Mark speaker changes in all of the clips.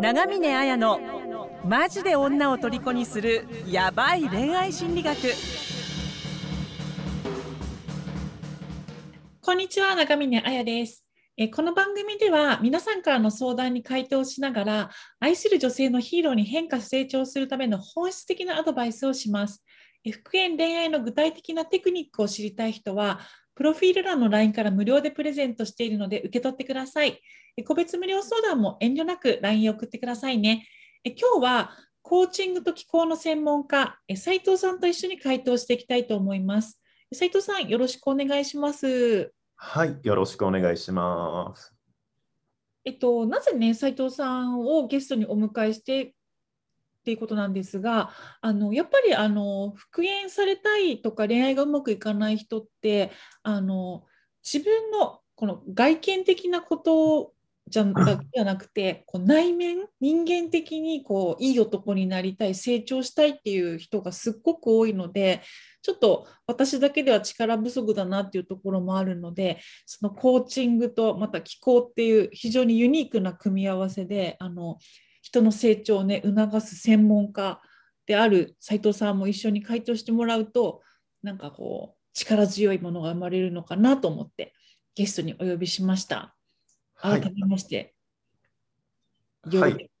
Speaker 1: 長峰綾のマジで女を虜にするヤバい恋愛心理学。
Speaker 2: こんにちは長峰綾です。えこの番組では皆さんからの相談に回答しながら愛する女性のヒーローに変化成長するための本質的なアドバイスをします。復縁恋愛の具体的なテクニックを知りたい人はプロフィール欄の LINE から無料でプレゼントしているので受け取ってください。個別無料相談も遠慮なく LINE を送ってくださいね。今日はコーチングと気候の専門家、斉藤さんと一緒に回答していきたいと思います。斉藤さん、よろしくお願いします。
Speaker 3: はい、よろしくお願いします。
Speaker 2: えっと、なぜね、斉藤さんをゲストにお迎えしてっていうことなんですがあのやっぱりあの復縁されたいとか恋愛がうまくいかない人ってあの自分のこの外見的なことじゃじゃなくてこう内面人間的にこういい男になりたい成長したいっていう人がすっごく多いのでちょっと私だけでは力不足だなっていうところもあるのでそのコーチングとまた気候っていう非常にユニークな組み合わせであの人の成長をね促す専門家である斉藤さんも一緒に回答してもらうとなんかこう力強いものが生まれるのかなと思ってゲストにお呼びしました。改めまして、
Speaker 3: はい、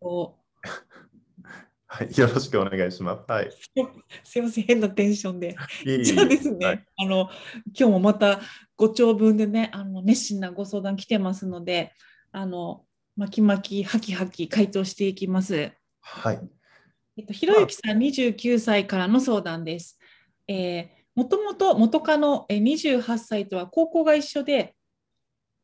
Speaker 3: はい、よろしくお願いします。はい。
Speaker 2: すいません、変なテンションで。じゃあですね、はい、あの今日もまたご長文でね、あの熱心なご相談来てますので、あの巻き巻きはきはき回答していきます。
Speaker 3: はい。
Speaker 2: えっと、ひろゆきさん29歳からの相談です。えー、もともと元カノ28歳とは高校が一緒で、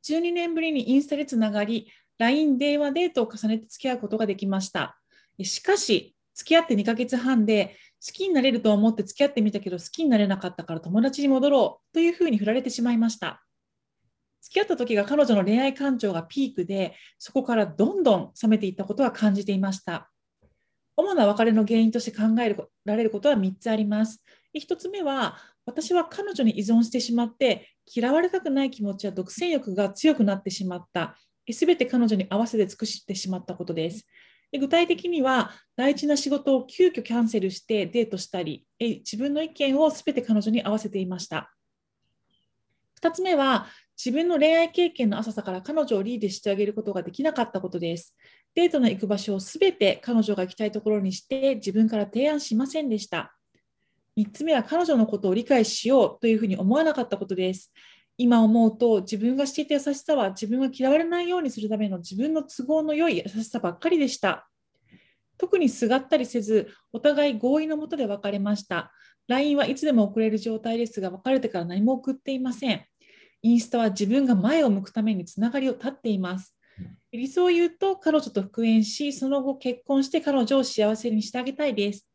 Speaker 2: 12年ぶりにインスタでつながり、LINE 電話デートを重ねて付き合うことができました。しかし、付き合って2ヶ月半で、好きになれると思って付き合ってみたけど、好きになれなかったから友達に戻ろうというふうに振られてしまいました。き合った時が彼女の恋愛感情がピークで、そこからどんどん冷めていったことは感じていました。主な別れの原因として考えられることは3つあります。1つ目は、私は彼女に依存してしまって、嫌われたくない気持ちや独占欲が強くなってしまった。すべて彼女に合わせて尽くしてしまったことです。で具体的には、大事な仕事を急遽キャンセルしてデートしたり、自分の意見をすべて彼女に合わせていました。2つ目は、自分の恋愛経験の浅さから彼女をリードしてあげることができなかったことです。デートの行く場所をすべて彼女が行きたいところにして自分から提案しませんでした。3つ目は彼女のことを理解しようというふうに思わなかったことです。今思うと自分がしていた優しさは自分が嫌われないようにするための自分の都合の良い優しさばっかりでした。特にすがったりせず、お互い合意のもとで別れました。LINE はいつでも送れる状態ですが、別れてから何も送っていません。インスタは自分が前を向くためにつながりを断っています。理想を言うと、彼女と復縁し、その後結婚して彼女を幸せにしてあげたいです。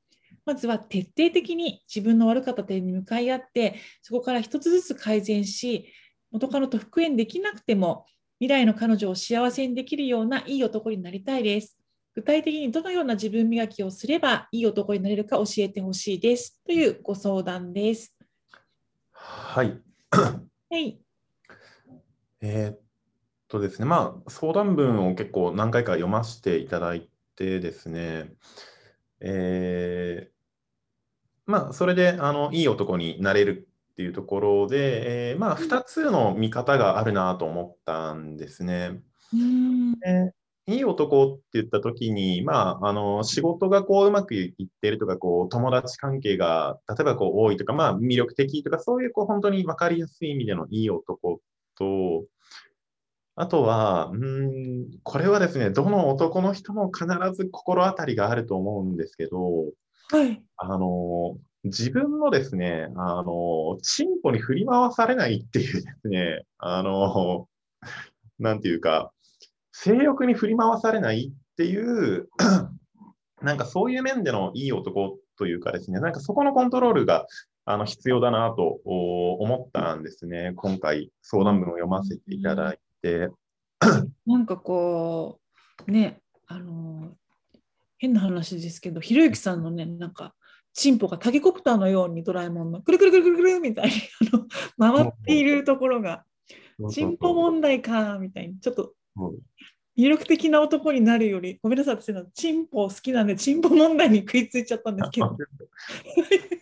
Speaker 2: まずは徹底的に自分の悪かった点に向かい合って、そこから一つずつ改善し、元カノと復縁できなくても、未来の彼女を幸せにできるようないい男になりたいです。具体的にどのような自分磨きをすればいい男になれるか教えてほしいですというご相談です。
Speaker 3: はい。
Speaker 2: はい。
Speaker 3: えー、っとですね、まあ、相談文を結構何回か読ませていただいてですね、えー、まあ、それであのいい男になれるっていうところで、えー、まあ、2つの見方があるなと思ったんですね。でいい男って言った時に、まあ、あの仕事がこううまくいってるとかこう友達関係が例えばこう多いとか、まあ、魅力的とかそういうこう本当に分かりやすい意味でのいい男と、あとは、うん、これはですね、どの男の人も必ず心当たりがあると思うんですけど、
Speaker 2: はい、
Speaker 3: あの自分のですね、あの、チンポに振り回されないっていうですね、あの、なんていうか、性欲に振り回されないっていうなんかそういう面でのいい男というかですね、なんかそこのコントロールがあの必要だなと思ったんですね。今回相談文を読ませていただいて。
Speaker 2: なんかこう、ね、あの、変な話ですけど、ひろゆきさんのね、なんか、チンポがタケコプターのようにドラえもんのくるくるくるくるくるみたいに回っているところが、チンポ問題かみたいに、ちょっと魅力的な男になるより、ごめんなさい、私のチンポ好きなんで、チンポ問題に食いついちゃったんですけど。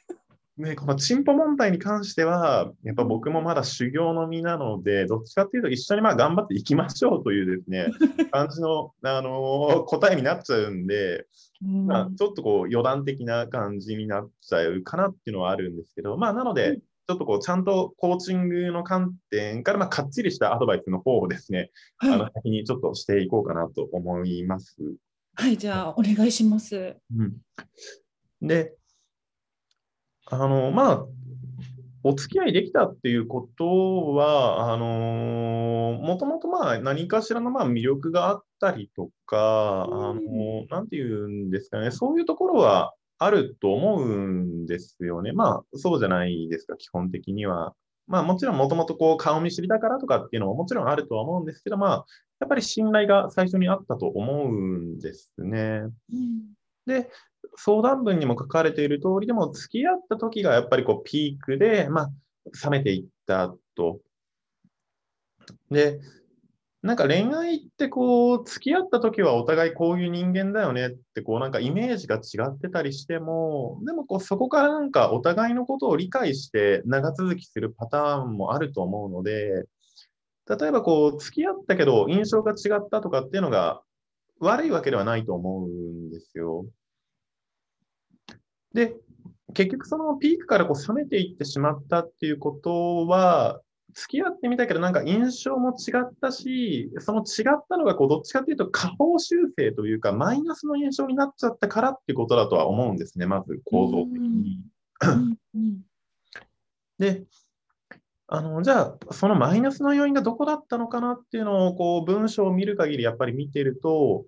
Speaker 3: ね、このチンポ問題に関しては、やっぱ僕もまだ修行の身なので、どっちかっていうと一緒にまあ頑張っていきましょうというですね、感じの、あのー答えになっちゃうんで、
Speaker 2: うん
Speaker 3: まあ、ちょっとこう余談的な感じになっちゃうかなっていうのはあるんですけど、まあ、なので、
Speaker 2: うん
Speaker 3: ちょっとこうちゃんとコーチングの観点から、まあ、かっちりしたアドバイスの方をですね、あ
Speaker 2: はい
Speaker 3: の先にちょっとしていこうかなと思います。
Speaker 2: はい、じゃあお願いします。
Speaker 3: うん、で、あの、まあ、お付き合いできたっていうことは、あのもともとまあ何かしらのまあ魅力があったりとか、あのなんていうんですかね、そういうところはあると思うんですよね。まあ、そうじゃないですか、基本的には。まあ、もちろんもともとこう顔見知りだからとかっていうのももちろんあるとは思うんですけど、まあ、やっぱり信頼が最初にあったと思うんですね。
Speaker 2: うん
Speaker 3: で、相談文にも書かれている通りでも、付き合った時がやっぱりこうピークで、まあ、冷めていったと。で、なんか恋愛ってこう、付き合った時はお互いこういう人間だよねって、こうなんかイメージが違ってたりしても、でもこうそこからなんかお互いのことを理解して長続きするパターンもあると思うので、例えばこう、付き合ったけど印象が違ったとかっていうのが悪いわけではないと思うんですよ。で、結局そのピークからこう冷めていってしまったっていうことは、付き合ってみたけどなんか印象も違ったし、その違ったのがこうどっちかっていうと下方修正というかマイナスの印象になっちゃったからっていうことだとは思うんですね、まず構造的に。で、あの、じゃあ、そのマイナスの要因がどこだったのかなっていうのを、こう、文章を見る限りやっぱり見てると、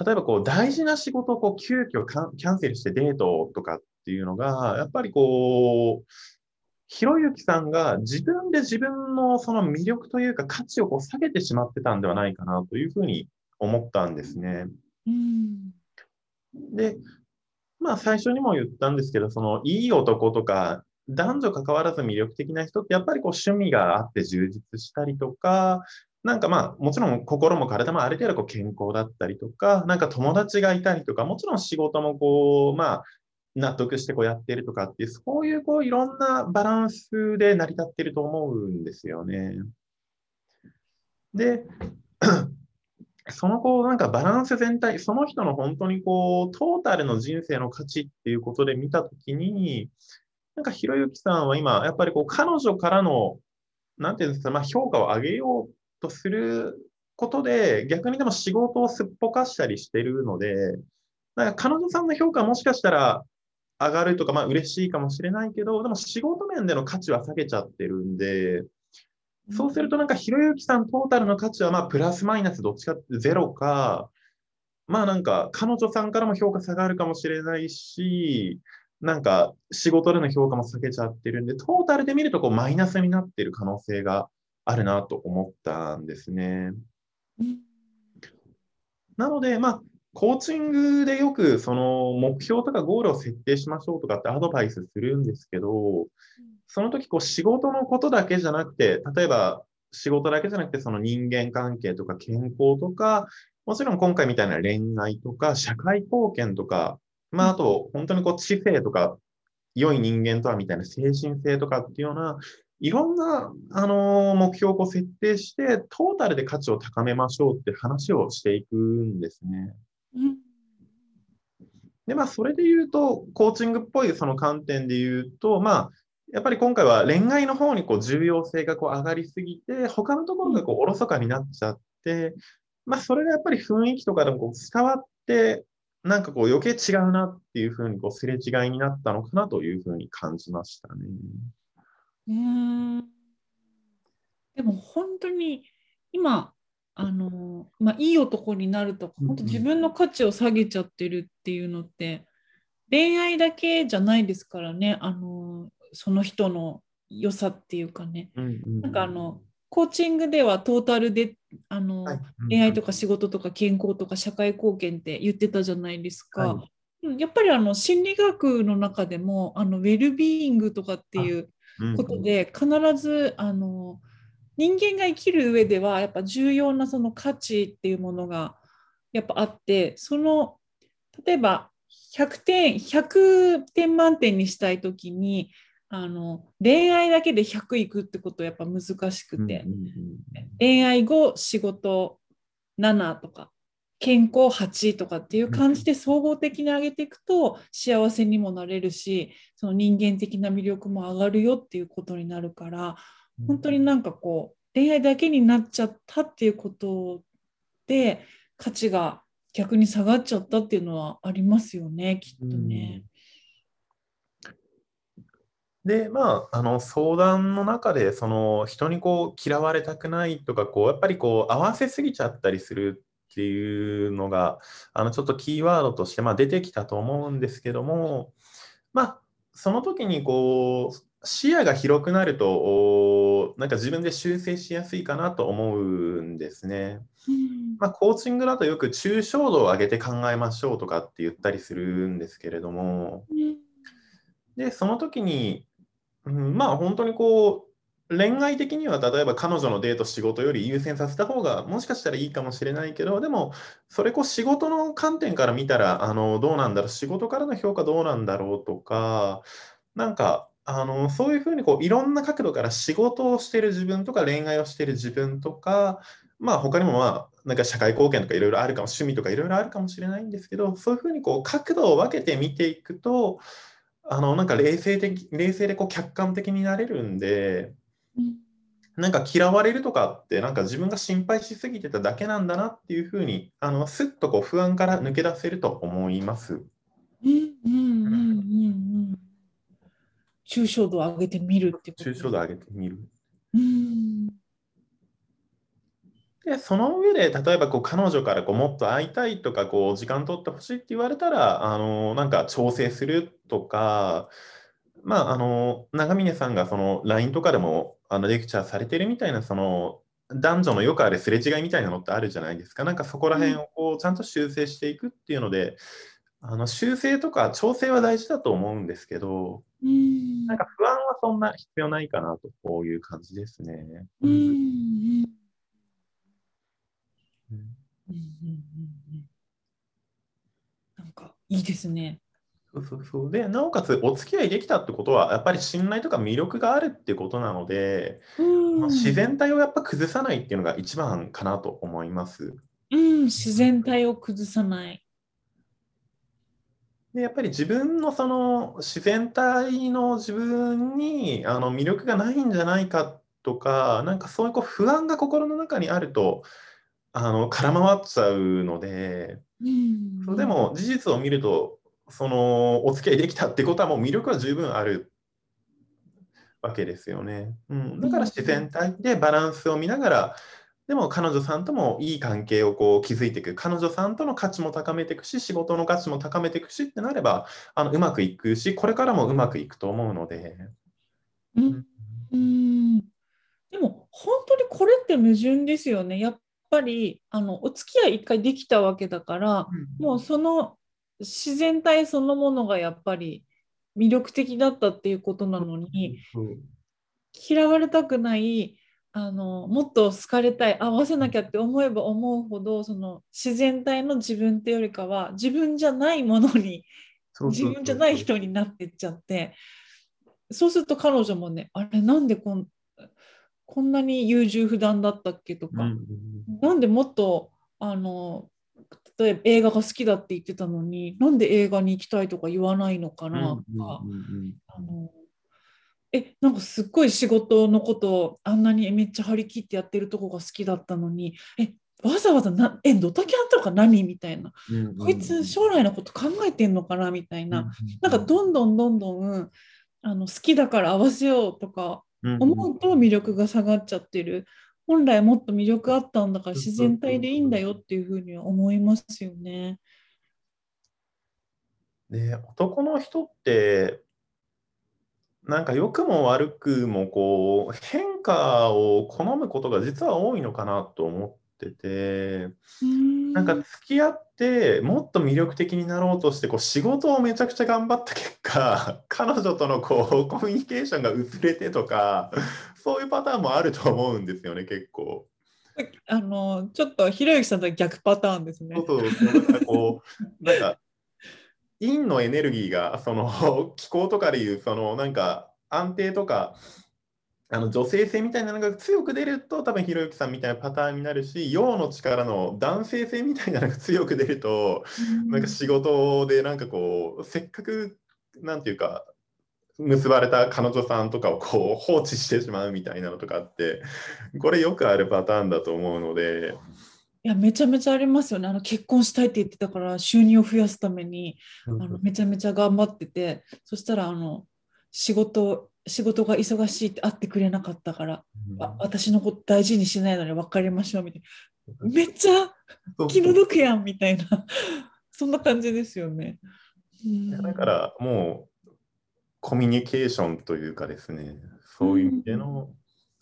Speaker 3: 例えばこう、大事な仕事をこう、急遽キャンセルしてデートとかっていうのが、やっぱりこう、ひろゆきさんが自分で自分のその魅力というか価値をこう下げてしまってたんではないかなというふうに思ったんですね。
Speaker 2: うん
Speaker 3: で、まあ最初にも言ったんですけど、そのいい男とか、男女関わらず魅力的な人ってやっぱりこう趣味があって充実したりとか、なんかまあもちろん心も体もある程度こう健康だったりとか、なんか友達がいたりとか、もちろん仕事もこう、まあ納得してこうやってるとかっていう、そういうこういろんなバランスで成り立ってると思うんですよね。で、そのこうなんかバランス全体、その人の本当にこうトータルの人生の価値っていうことで見たときに、なんかひろゆきさんは今、やっぱりこう彼女からの、なんていうんですか、まあ、評価を上げようとすることで、逆にでも仕事をすっぽかしたりしてるので、なんか彼女さんの評価はもしかしたら上がるとか、まあ嬉しいかもしれないけど、でも仕事面での価値は下げちゃってるんで、そうするとなんかひろゆきさんトータルの価値はまあプラスマイナスどっちかってゼロか、まあなんか彼女さんからも評価下がるかもしれないし、なんか仕事での評価も下げちゃってるんで、トータルで見るとこうマイナスになってる可能性があるなと思ったんですね。
Speaker 2: うん
Speaker 3: なので、まあ、コーチングでよくその目標とかゴールを設定しましょうとかってアドバイスするんですけど、その時こう仕事のことだけじゃなくて、例えば仕事だけじゃなくてその人間関係とか健康とか、もちろん今回みたいな恋愛とか社会貢献とか、まああと本当にこう知性とか良い人間とはみたいな精神性とかっていうような、いろんな、あのー目標をこう設定して、トータルで価値を高めましょうって話をしていくんですね。
Speaker 2: うん
Speaker 3: で、まあ、それで言うと、コーチングっぽいその観点で言うと、まあ、やっぱり今回は恋愛の方にこう重要性がこう上がりすぎて、他のところがこうおろそかになっちゃって、まあ、それがやっぱり雰囲気とかでもこう伝わって、なんかこう余計違うなっていうふうにこうすれ違いになったのかなというふうに感じましたね。
Speaker 2: うんでも本当に今あの、まあ、いい男になるとか
Speaker 3: うんうん。
Speaker 2: 本当自分の価値を下げちゃってるっていうのって恋愛だけじゃないですからねあのその人の良さっていうかね。なんかあのコーチングではトータルであの、
Speaker 3: はい。
Speaker 2: 恋愛とか仕事とか健康とか社会貢献って言ってたじゃないですか。
Speaker 3: は
Speaker 2: うんやっぱりあの心理学の中でもあのウェルビーイングとかっていうことで必ずあの人間が生きる上ではやっぱ重要なその価値っていうものがやっぱあってその例えば100点100点満点にしたい時にあの恋愛だけで100いくってことはやっぱ難しくて、恋愛後仕事7とか健康8とかっていう感じで総合的に上げていくと幸せにもなれるしその人間的な魅力も上がるよっていうことになるから本当になんかこう恋愛だけになっちゃったっていうことで価値が逆に下がっちゃったっていうのはありますよねきっとね。
Speaker 3: で、まあ、あの相談の中で、その人にこう嫌われたくないとか、こうやっぱりこう合わせすぎちゃったりするっていうのが、あのちょっとキーワードとしてまあ出てきたと思うんですけども、まあ、その時にこう視野が広くなると、なんか自分で修正しやすいかなと思うんですね。まあ、コーチングだとよく抽象度を上げて考えましょうとかって言ったりするんですけれども、で、その時にうん、まあ本当にこう恋愛的には例えば彼女のデート仕事より優先させた方がもしかしたらいいかもしれないけどでもそれこう仕事の観点から見たらあのどうなんだろう仕事からの評価どうなんだろうとかなんかあのそういうふうにこういろんな角度から仕事をしてる自分とか恋愛をしてる自分とかまあ他にもまあなんか社会貢献とかいろいろあるかも趣味とかいろいろあるかもしれないんですけどそういうふうにこう角度を分けて見ていくとあのなんか冷静的冷静でこう客観的になれるんで、なんか嫌われるとかってなんか自分が心配しすぎてただけなんだなっていうふうにあのすっとこう不安から抜け出せると思います。うんうんうんうん
Speaker 2: うん。抽象度を上げてみるって
Speaker 3: こと抽象度を上げてみる。うんで、その上で、例えばこう彼女からこうもっと会いたいとか、こう時間取ってほしいって言われたら、あのなんか調整するとか、まあ、あの長峰さんがその LINE とかでもあのレクチャーされてるみたいな、その男女のよくあるすれ違いみたいなのってあるじゃないですか。なんかそこら辺をこうちゃんと修正していくっていうので、あの修正とか調整は大事だと思うんですけど、なんか不安はそんな必要ないかなと、こういう感じですね。うん
Speaker 2: なんかいいですね。
Speaker 3: そうそうそうでなおかつお付き合いできたってことはやっぱり信頼とか魅力があるってことなので、自然体をやっぱ崩さないっていうのが一番かなと思います。
Speaker 2: うん、自然体を崩さない。
Speaker 3: でやっぱり自分のその自然体の自分にあの魅力がないんじゃないかとか、なんかそういうこう不安が心の中にあると、あの空回っちゃうので、うん、それでも事実を見るとそのお付き合いできたってことはもう魅力は十分あるわけですよね。うん、だから自然体でバランスを見ながらでも彼女さんともいい関係をこう築いていく彼女さんとの価値も高めていくし仕事の価値も高めていくしってなればあのうまくいくしこれからもうまくいくと思うので。
Speaker 2: うん、うん、でも本当にこれって矛盾ですよね。やっぱりあのお付き合い一回できたわけだから、うん、もうその自然体そのものがやっぱり魅力的だったっていうことなのに、うん、嫌われたくないあのもっと好かれたい合わせなきゃって思えば思うほどその自然体の自分ってよりかは自分じゃないものに自分じゃない人になってっちゃってそうすると彼女もねあれなんでこんこんなに優柔不断だったっけとか、うん、なんでもっとあの例えば映画が好きだって言ってたのになんで映画に行きたいとか言わないのかなとか、あのえなんかすっごい仕事のことをあんなにめっちゃ張り切ってやってるとこが好きだったのにえわざわざなえドタキャンとか何みたいな、こいつ将来のこと考えてんのかなみたいな、うんうん、なんかどんどんどんどんあの好きだから合わせようとか思うと魅力が下がっちゃってる。本来もっと魅力あったんだから自然体でいいんだよっていうふうには思いますよね。
Speaker 3: で男の人ってなんか良くも悪くもこう変化を好むことが実は多いのかなと思っってて、なんか付き合ってもっと魅力的になろうとしてこう仕事をめちゃくちゃ頑張った結果 彼女とのこうコミュニケーションが薄れてとか そういうパターンもあると思うんですよね結構。
Speaker 2: あのちょっとひろゆきさんとは逆パターンですね。
Speaker 3: そうそうなんかこう なんか陰のエネルギーがその気候とかでいうそのなんか安定とかあの女性性みたいなのが強く出ると多分ひろゆきさんみたいなパターンになるし陽の力の男性性みたいなのが強く出ると、うん、なんか仕事でなんかこうせっかくなんていうか結ばれた彼女さんとかをこう放置してしまうみたいなのとかってこれよくあるパターンだと思うので。
Speaker 2: いやめちゃめちゃありますよね。あの結婚したいって言ってたから収入を増やすためにあのめちゃめちゃ頑張っててそしたらあの仕事仕事が忙しいって会ってくれなかったから、うん、私のこと大事にしないのに別れましょうみたいな。めっちゃ気の毒やんみたいな。そんな感じですよね。
Speaker 3: だからもうコミュニケーションというかですねそういう意味での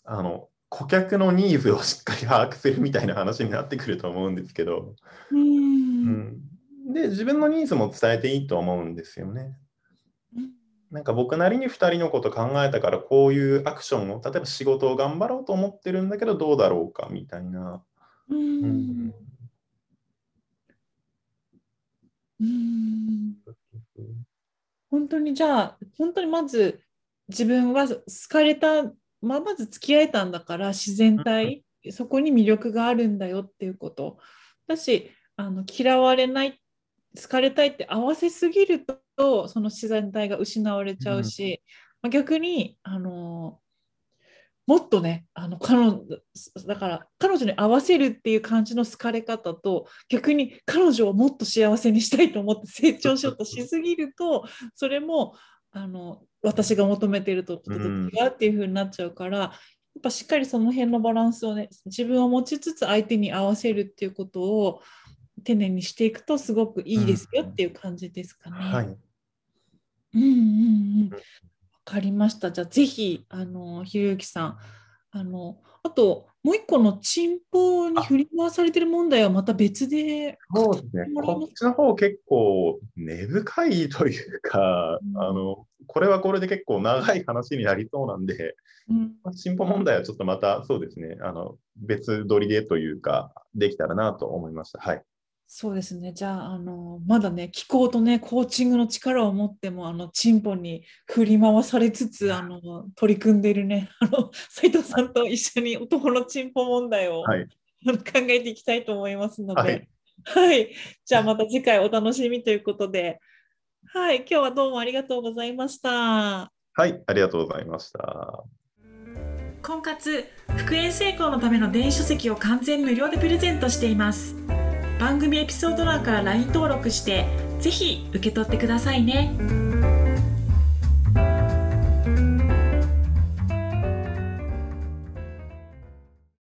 Speaker 3: うん、あの顧客のニーズをしっかり把握するみたいな話になってくると思うんですけど、うん、うん、で自分のニーズも伝えていいと思うんですよね。なんか僕なりに2人のこと考えたからこういうアクションを例えば仕事を頑張ろうと思ってるんだけどどうだろうかみたいな。うん。
Speaker 2: うん、本当にじゃあ本当にまず自分は好かれた、まあ、まず付き合えたんだから自然体、そこに魅力があるんだよっていうことだしあの嫌われない好かれたいって合わせすぎるとその自然体が失われちゃうし、うん、まあ、逆にあのもっとねあの彼女だから彼女に合わせるっていう感じの好かれ方と逆に彼女をもっと幸せにしたいと思って成長しようとしすぎるとそれもあの私が求めているとことと違うっていう風になっちゃうから、やっぱしっかりその辺のバランスをね自分を持ちつつ相手に合わせるっていうことを丁寧にしていくとすごくいいですよっていう感じですかね。うん、はい。うんうんうん。わかりました。じゃあぜひあのひろゆきさんあのあともう一個の賃報に振り回されてる問題はまた別で。
Speaker 3: そうですね。こっちの方結構根深いというか、うん、あのこれはこれで結構長い話になりそうなんで、うん、進歩問題はちょっとまたそうですね、あの別撮りでというか、できたらなと思いました。はい。
Speaker 2: そうですね。じゃあ、あの、まだね、気候とね、コーチングの力を持っても、あの、チンポに振り回されつつ、あの、取り組んでいるね、あの、斉藤さんと一緒に男のチンポ問題を、はい、考えていきたいと思いますので、はい、はい。じゃあ、また次回お楽しみということで、はい。今日はどうもありがとうございました。は
Speaker 3: い。ありがとうございました。
Speaker 2: 婚活、復縁成功のための電子書籍を完全無料でプレゼントしています。番組エピソード欄から LINE 登録してぜひ受け取ってくださいね。